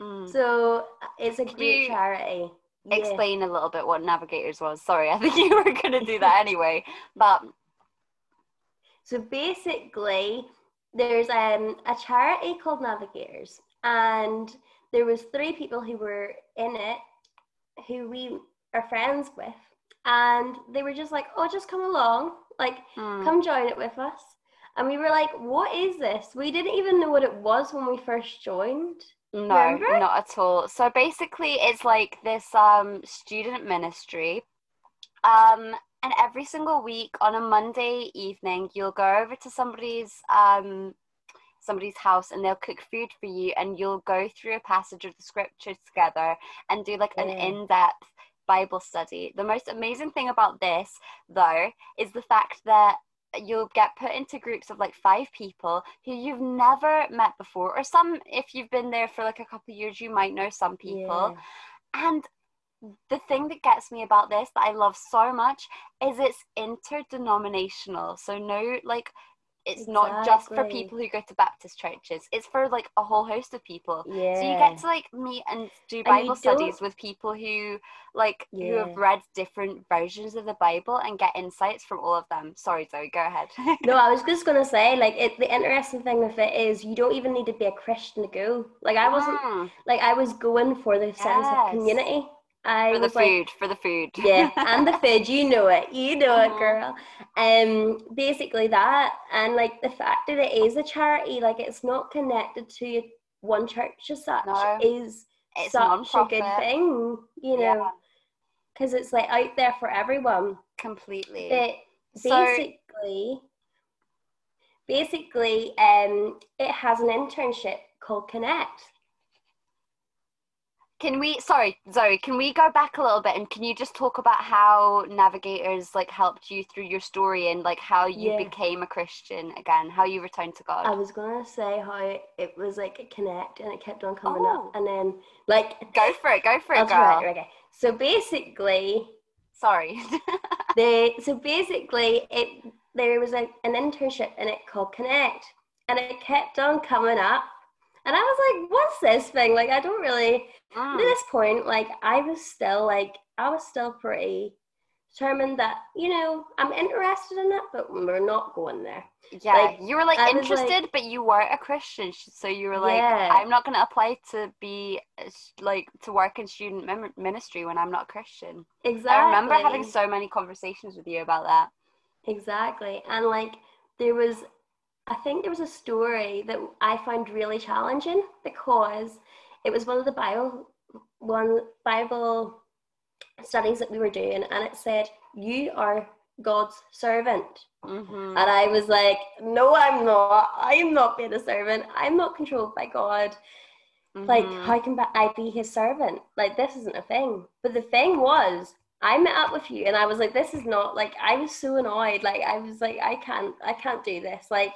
Mm. So it's a Could great charity. Explain yeah. a little bit what Navigators was. Sorry, I think [laughs] you were going to do that anyway. But so basically, there's um, a charity called Navigators, and there was three people who were in it, who we are friends with, and they were just like, "Oh, just come along, like, mm. come join it with us." And we were like, "What is this?" We didn't even know what it was when we first joined. No, Remember? not at all. So basically, it's like this um, student ministry. Um, and every single week on a Monday evening, you'll go over to somebody's um, somebody's house and they'll cook food for you, and you'll go through a passage of the scripture together and do like an in-depth Bible study. The most amazing thing about this, though, is the fact that you'll get put into groups of like five people who you've never met before or some if you've been there for like a couple of years you might know some people yeah. and the thing that gets me about this that I love so much is it's interdenominational. So no like it's exactly. not just for people who go to Baptist churches. It's for like a whole host of people. Yeah. So you get to like meet and do Bible and studies with people who like yeah. who have read different versions of the Bible and get insights from all of them. Sorry, Zoe, go ahead. [laughs] no, I was just gonna say like it, the interesting thing with it is you don't even need to be a Christian to go. Like I wasn't mm. like I was going for the yes. sense of community. I for the food, like, for the food. yeah, [laughs] and the food, you know it, you know it, uh-huh. girl. Um, basically that, and like the fact that it is a charity, like it's not connected to one church as such, no, is such a good thing, you know, because yeah. it's like out there for everyone. Completely. But basically, so, basically, um, it has an internship called Connect can we sorry, Zoe, can we go back a little bit and can you just talk about how navigators like helped you through your story and like how you yeah. became a Christian again, how you returned to God? I was gonna say how it was like a connect and it kept on coming oh. up and then like Go for it, go for it, girl. Right, okay. So basically Sorry. [laughs] they so basically it there was a, an internship in it called Connect and it kept on coming up and I was like, what's this thing? Like, I don't really, at ah. this point, like, I was still like, I was still pretty determined that, you know, I'm interested in it, but we're not going there. Yeah, like, you were like I interested, like, but you weren't a Christian. So you were like, yeah. I'm not going to apply to be like to work in student ministry when I'm not Christian. Exactly. I remember having so many conversations with you about that. Exactly. And like, there was I think there was a story that I found really challenging because it was one of the Bible one Bible studies that we were doing, and it said, "You are God's servant," mm-hmm. and I was like, "No, I'm not. I am not being a servant. I'm not controlled by God." Mm-hmm. Like, how can I be His servant? Like, this isn't a thing. But the thing was, I met up with you, and I was like, "This is not like." I was so annoyed. Like, I was like, "I can't. I can't do this." Like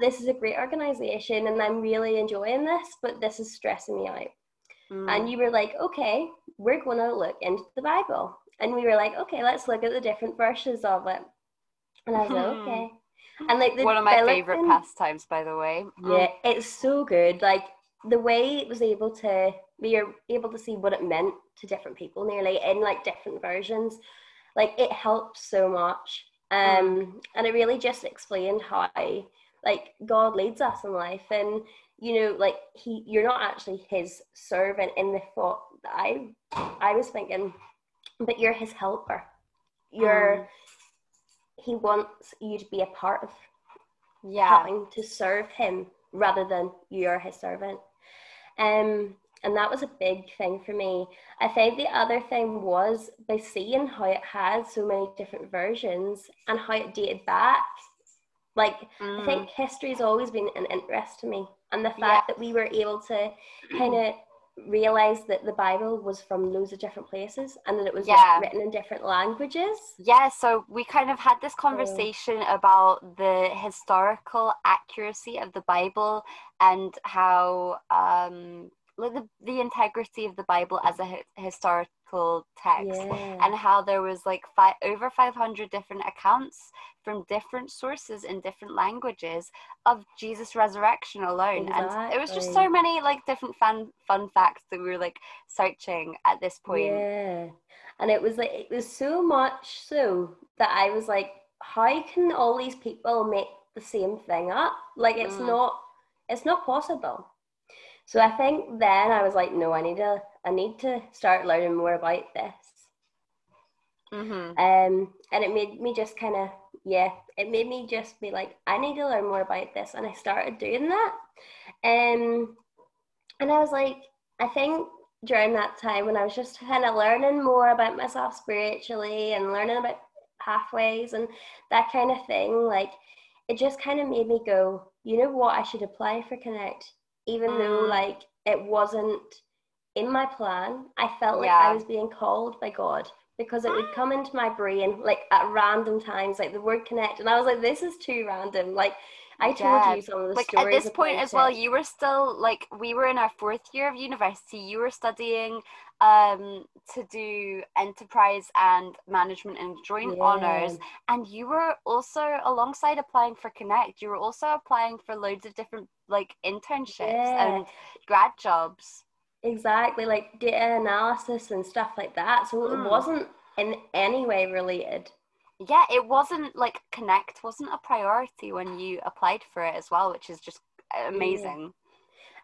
this is a great organization and I'm really enjoying this, but this is stressing me out. Mm. And you were like, okay, we're going to look into the Bible. And we were like, okay, let's look at the different verses of it. And I was like, okay. And like one of my favorite pastimes, by the way. Mm. Yeah, it's so good. Like the way it was able to, we are able to see what it meant to different people, nearly in like different versions. Like it helped so much. Mm. Um, mm. and it really just explained how like God leads us in life and you know like he you're not actually his servant in the thought that I I was thinking but you're his helper you're mm. he wants you to be a part of yeah having to serve him rather than you're his servant um and that was a big thing for me. I think the other thing was by seeing how it had so many different versions and how it dated back like mm. I think history's always been an interest to me, and the fact yeah. that we were able to kind of realize that the Bible was from loads of different places and that it was yeah. written in different languages. Yeah, so we kind of had this conversation about the historical accuracy of the Bible and how um like the, the integrity of the Bible as a hi- historical text yeah. and how there was like five, over 500 different accounts from different sources in different languages of Jesus resurrection alone exactly. and it was just so many like different fun fun facts that we were like searching at this point yeah and it was like it was so much so that I was like how can all these people make the same thing up like it's mm. not it's not possible so I think then I was like, no, I need to, I need to start learning more about this. Mm-hmm. Um, and it made me just kind of yeah, it made me just be like, I need to learn more about this. And I started doing that. Um, and I was like, I think during that time when I was just kind of learning more about myself spiritually and learning about pathways and that kind of thing, like it just kind of made me go, you know what, I should apply for Connect, even mm. though like it wasn't in my plan. I felt like yeah. I was being called by God because it would [gasps] come into my brain like at random times, like the word connect, and I was like, this is too random. Like I told yeah. you some of the like stories. At this point as well, you were still like we were in our fourth year of university. You were studying um to do enterprise and management and joint yeah. honors and you were also alongside applying for connect you were also applying for loads of different like internships yeah. and grad jobs exactly like data analysis and stuff like that so mm. it hmm. wasn't in any way related yeah it wasn't like connect wasn't a priority when you applied for it as well which is just amazing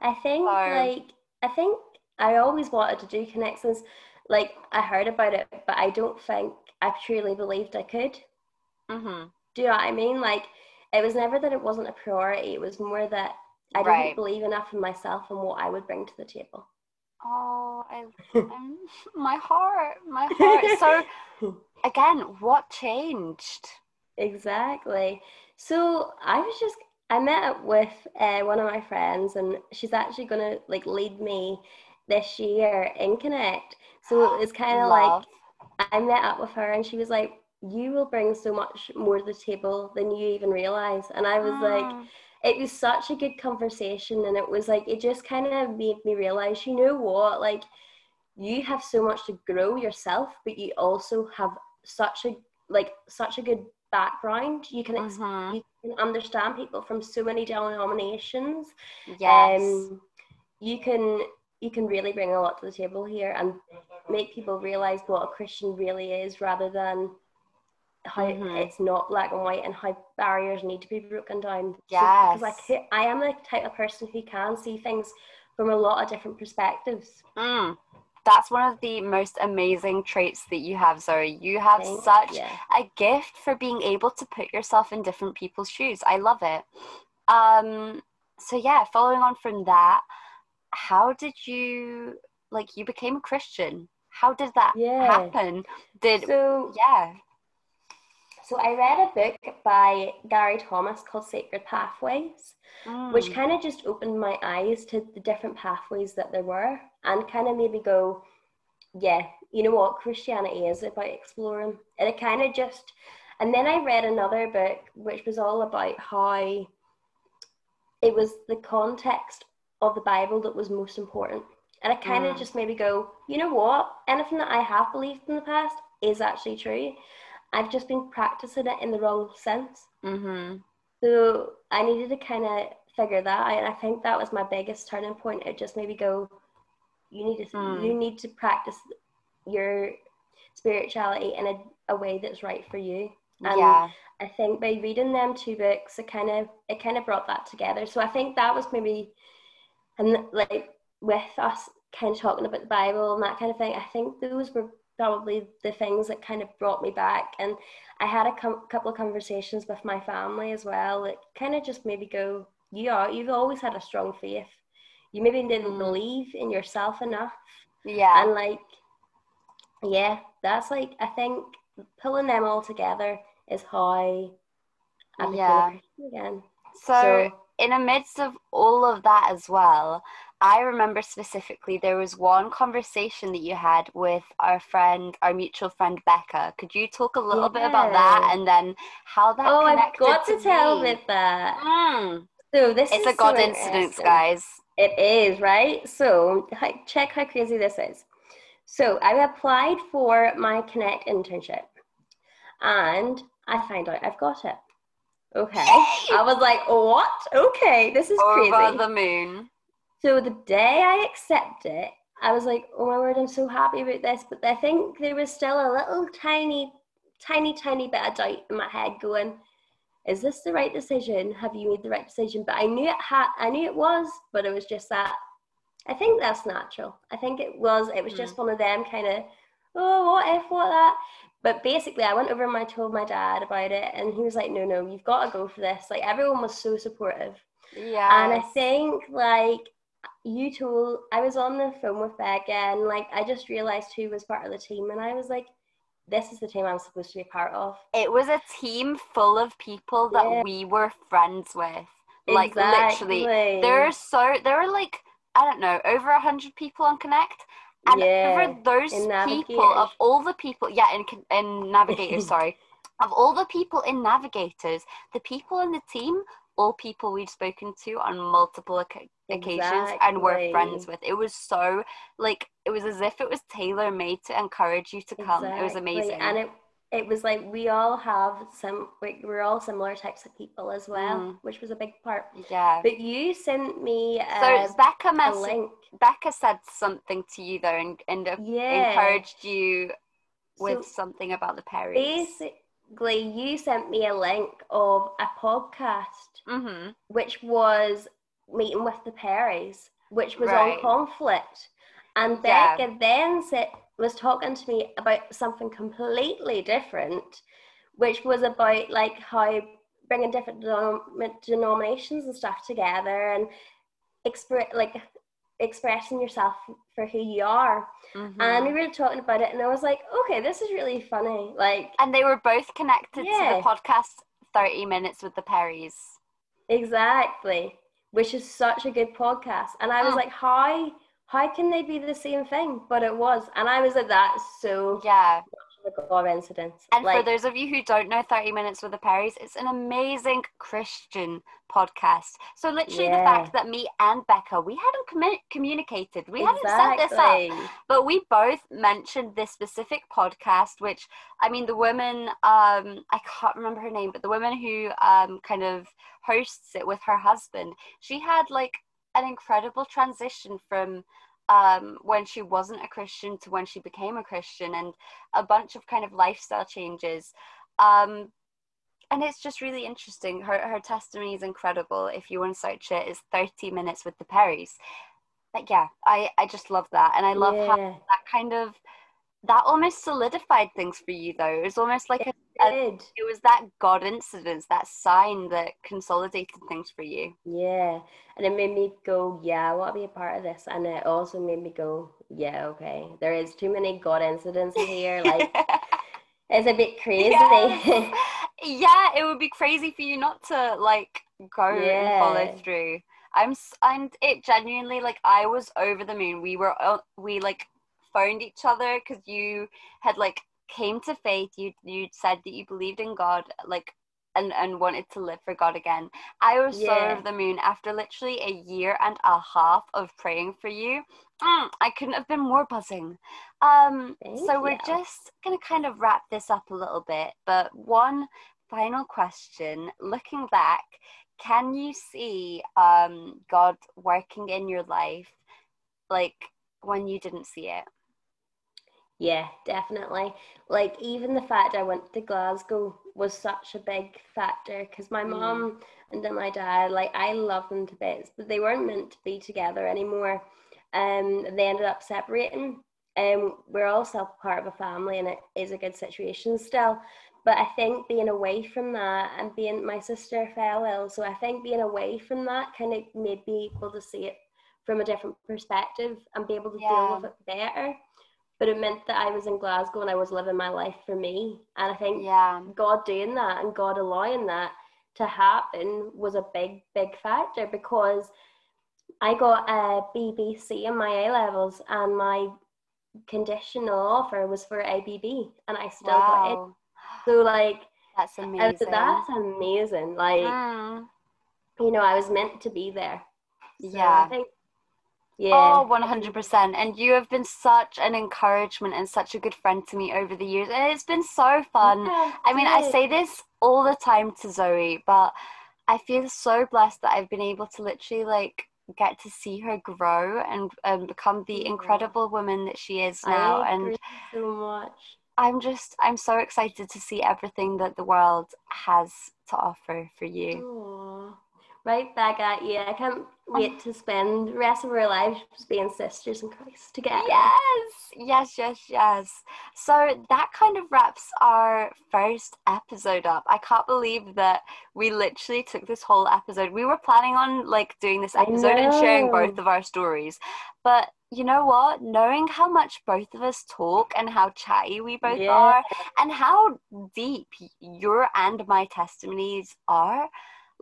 yeah. i think so, like i think i always wanted to do connections like i heard about it but i don't think i truly believed i could mm-hmm. do you know what i mean like it was never that it wasn't a priority it was more that i didn't right. believe enough in myself and what i would bring to the table Oh, I, I'm, [laughs] my heart, my heart. So, [laughs] again, what changed? Exactly. So I was just, I met up with uh, one of my friends, and she's actually gonna like lead me this year in Connect. So it's [gasps] kind of like I met up with her, and she was like, "You will bring so much more to the table than you even realize." And I was mm. like it was such a good conversation and it was like it just kind of made me realize you know what like you have so much to grow yourself but you also have such a like such a good background. You can ex- mm-hmm. you can understand people from so many denominations. Yes. Um, you can you can really bring a lot to the table here and make people realize what a christian really is rather than how mm-hmm. it's not black and white and how barriers need to be broken down. Yes. Because so, like I am the type of person who can see things from a lot of different perspectives. Mm. That's one of the most amazing traits that you have, Zoe. You have Thanks. such yeah. a gift for being able to put yourself in different people's shoes. I love it. Um, so yeah, following on from that, how did you like you became a Christian? How did that yeah. happen? Did so, yeah so I read a book by Gary Thomas called Sacred Pathways, mm. which kind of just opened my eyes to the different pathways that there were and kind of made me go, yeah, you know what, Christianity is about exploring. And it kind of just, and then I read another book which was all about how it was the context of the Bible that was most important. And it kind of mm. just made me go, you know what, anything that I have believed in the past is actually true. I've just been practicing it in the wrong sense. Mm-hmm. So I needed to kind of figure that out, and I think that was my biggest turning point. It just maybe go, you need to mm. you need to practice your spirituality in a, a way that's right for you. And yeah. I think by reading them two books, it kind of it kind of brought that together. So I think that was maybe, and like with us kind of talking about the Bible and that kind of thing, I think those were probably the things that kind of brought me back. And I had a com- couple of conversations with my family as well. It kind of just maybe go, you are, you've always had a strong faith. You maybe didn't mm. believe in yourself enough. Yeah. And like, yeah, that's like, I think pulling them all together is how I became yeah. again. So, so, in the midst of all of that as well, I remember specifically there was one conversation that you had with our friend, our mutual friend Becca. Could you talk a little yeah. bit about that and then how that? Oh, I've got to, to tell with that. Mm. So this it's is a god so incident, guys. It is right. So check how crazy this is. So I applied for my Connect internship, and I find out I've got it. Okay. [laughs] I was like, what? Okay, this is Over crazy. the moon. So the day I accepted it, I was like, oh my word, I'm so happy about this. But I think there was still a little tiny, tiny, tiny bit of doubt in my head going, is this the right decision? Have you made the right decision? But I knew it had, I knew it was, but it was just that. I think that's natural. I think it was, it was mm. just one of them kind of, oh, what if, what that. but basically, I went over and I told my dad about it, and he was like, "No, no, you've got to go for this." Like everyone was so supportive. Yeah. And I think like you told, I was on the phone with Becca, and like I just realized who was part of the team, and I was like, "This is the team I'm supposed to be part of." It was a team full of people that yeah. we were friends with. Like exactly. literally, there are so there are like I don't know over a hundred people on Connect and yeah, for those people, of all the people, yeah, in, in Navigators, [laughs] sorry, of all the people in Navigators, the people in the team, all people we've spoken to on multiple occasions exactly. and were friends with. It was so, like, it was as if it was tailor made to encourage you to come. Exactly. It was amazing. And it it was like we all have some like we're all similar types of people as well mm. which was a big part yeah but you sent me uh, so becca mess- link. becca said something to you though and, and yeah. encouraged you with so something about the perrys basically you sent me a link of a podcast mm-hmm. which was meeting with the perrys which was right. on conflict and yeah. becca then said was talking to me about something completely different, which was about like how bringing different denom- denominations and stuff together and express like expressing yourself for who you are. Mm-hmm. And we were talking about it, and I was like, okay, this is really funny. Like, and they were both connected yeah. to the podcast, Thirty Minutes with the Perrys. Exactly, which is such a good podcast. And I was oh. like, how how can they be the same thing? But it was. And I was like that so yeah. The coincidence. And like, for those of you who don't know 30 Minutes with the Perrys, it's an amazing Christian podcast. So literally yeah. the fact that me and Becca, we hadn't commu- communicated. We exactly. hadn't set this up. But we both mentioned this specific podcast, which, I mean, the woman, um, I can't remember her name, but the woman who um, kind of hosts it with her husband, she had like an incredible transition from um, when she wasn't a Christian to when she became a Christian, and a bunch of kind of lifestyle changes. Um, and it's just really interesting. Her her testimony is incredible. If you want to search it, it's thirty minutes with the Perrys. But yeah, I I just love that, and I love yeah. how that kind of that almost solidified things for you though. It was almost like it, a, a, it was that God incident, that sign that consolidated things for you. Yeah. And it made me go, Yeah, I want to be a part of this. And it also made me go, Yeah, okay. There is too many God incidents here. [laughs] Like it's a bit crazy. Yeah. yeah, it would be crazy for you not to like go yeah. and follow through. I'm and it genuinely like I was over the moon. We were we like found each other because you had like came to faith. You you said that you believed in god like and and wanted to live for god again. I was yeah. so over the moon after literally a year and a half of praying for you. Mm, i couldn't have been more buzzing. Um so we're just gonna kind of wrap this up a little bit but one final question. Looking back can you see um god working in your life like when you didn't see it yeah, definitely. Like even the fact I went to Glasgow was such a big factor because my mm. mom and then my dad, like I love them to bits, but they weren't meant to be together anymore. Um, they ended up separating. Um, we're all still part of a family, and it is a good situation still. But I think being away from that and being my sister fell ill, so I think being away from that kind of made me able to see it from a different perspective and be able to yeah. deal with it better but it meant that I was in Glasgow and I was living my life for me. And I think yeah. God doing that and God allowing that to happen was a big, big factor because I got a BBC in my A levels and my conditional offer was for ABB and I still wow. got it. So like that's amazing. That's amazing. Like mm. you know, I was meant to be there. So yeah. I think yeah. Oh, 100%. And you have been such an encouragement and such a good friend to me over the years. And it's been so fun. Yeah, I mean, I say this all the time to Zoe, but I feel so blessed that I've been able to literally like get to see her grow and and become the incredible woman that she is now. and so much. I'm just I'm so excited to see everything that the world has to offer for you. Aww. Right back at you. I can't wait to spend the rest of our lives being sisters in Christ together. Yes, yes, yes, yes. So that kind of wraps our first episode up. I can't believe that we literally took this whole episode. We were planning on like doing this episode and sharing both of our stories, but you know what? Knowing how much both of us talk and how chatty we both yeah. are, and how deep your and my testimonies are,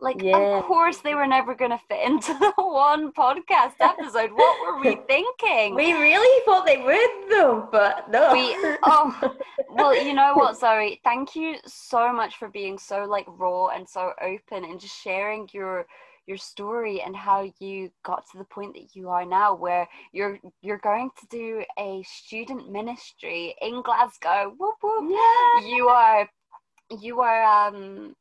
like, yeah. of course, they were never going to fit into [laughs] the one podcast [laughs] episode. what were we [laughs] thinking? We really thought they would, though, but no. We, oh, well, you know what, Zoe? Thank you so much for being so like raw and so open and just sharing your your story and how you got to the point that you are now where you're you're going to do a student ministry in Glasgow whoop, whoop. Yeah. you are you are um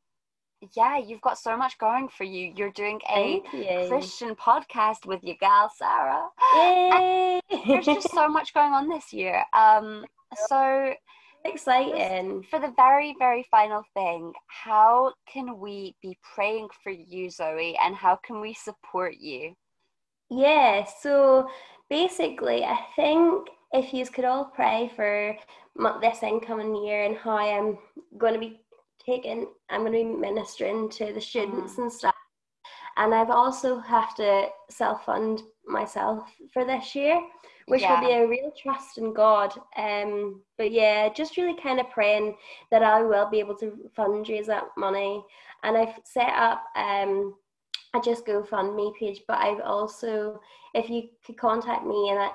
yeah, you've got so much going for you. You're doing a Christian podcast with your gal Sarah. Yay! There's just so [laughs] much going on this year. Um, so exciting. For the very, very final thing, how can we be praying for you, Zoe, and how can we support you? Yeah, so basically, I think if you could all pray for this incoming year and how I'm going to be taking, I'm going to be ministering to the students mm. and stuff. And I've also have to self fund myself for this year, which yeah. will be a real trust in God. Um, but yeah, just really kind of praying that I will be able to fundraise that money. And I've set up um, a just GoFundMe page, but I've also, if you could contact me and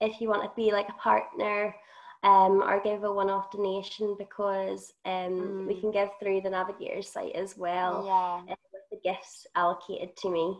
if you want to be like a partner um, or give a one-off donation because um, mm. we can give through the Navigator site as well. Yeah. Uh, with the gifts allocated to me.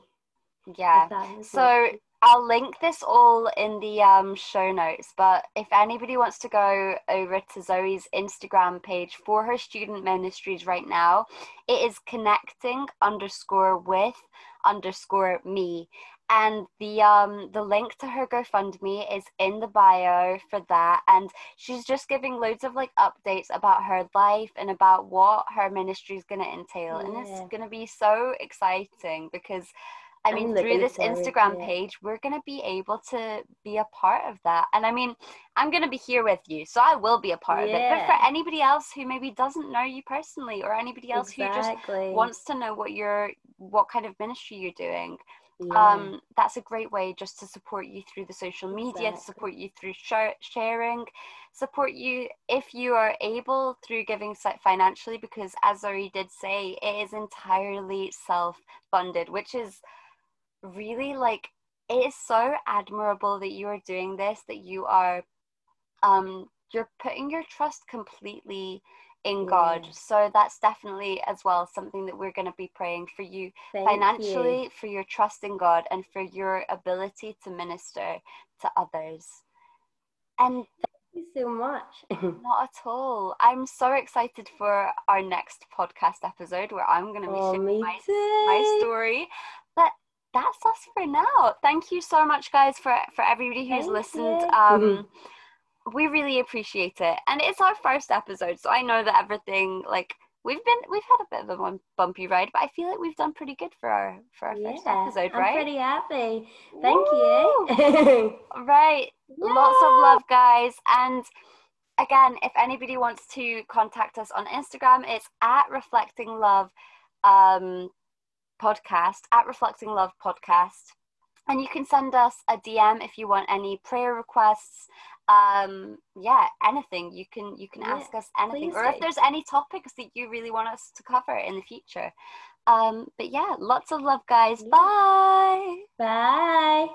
Yeah. So I'll link this all in the um, show notes. But if anybody wants to go over to Zoe's Instagram page for her student ministries right now, it is connecting underscore with underscore me and the um the link to her GoFundMe is in the bio for that and she's just giving loads of like updates about her life and about what her ministry is going to entail yeah. and it's going to be so exciting because I mean, through this Instagram page, we're going to be able to be a part of that. And I mean, I'm going to be here with you, so I will be a part yeah. of it. But for anybody else who maybe doesn't know you personally, or anybody else exactly. who just wants to know what you're, what kind of ministry you're doing, yeah. um, that's a great way just to support you through the social media, exactly. to support you through sh- sharing, support you if you are able through giving financially, because as Zoe did say, it is entirely self funded, which is really like it is so admirable that you are doing this, that you are um you're putting your trust completely in God. So that's definitely as well something that we're going to be praying for you Thank financially, you. for your trust in God, and for your ability to minister to others. And Thank you so much. [laughs] not at all. I'm so excited for our next podcast episode where I'm going to be oh, sharing my, my story. But that's us for now. Thank you so much, guys, for for everybody who's Thank listened. You. Um, mm-hmm we really appreciate it. And it's our first episode so i know that everything like we've been we've had a bit of a bumpy ride but i feel like we've done pretty good for our for our yeah, first episode right? i'm pretty happy. Thank Woo! you [laughs] right. Yeah. lots of love guys. And again if anybody wants to contact us on instagram it's at reflecting love um podcast at reflecting love podcast and you can send us a dm if you want any prayer requests. Um yeah anything. You can you can yeah, ask us anything. Or do. if there's any topics that you really want us to cover in the future. Um but yeah lots of love guys. Bye. Bye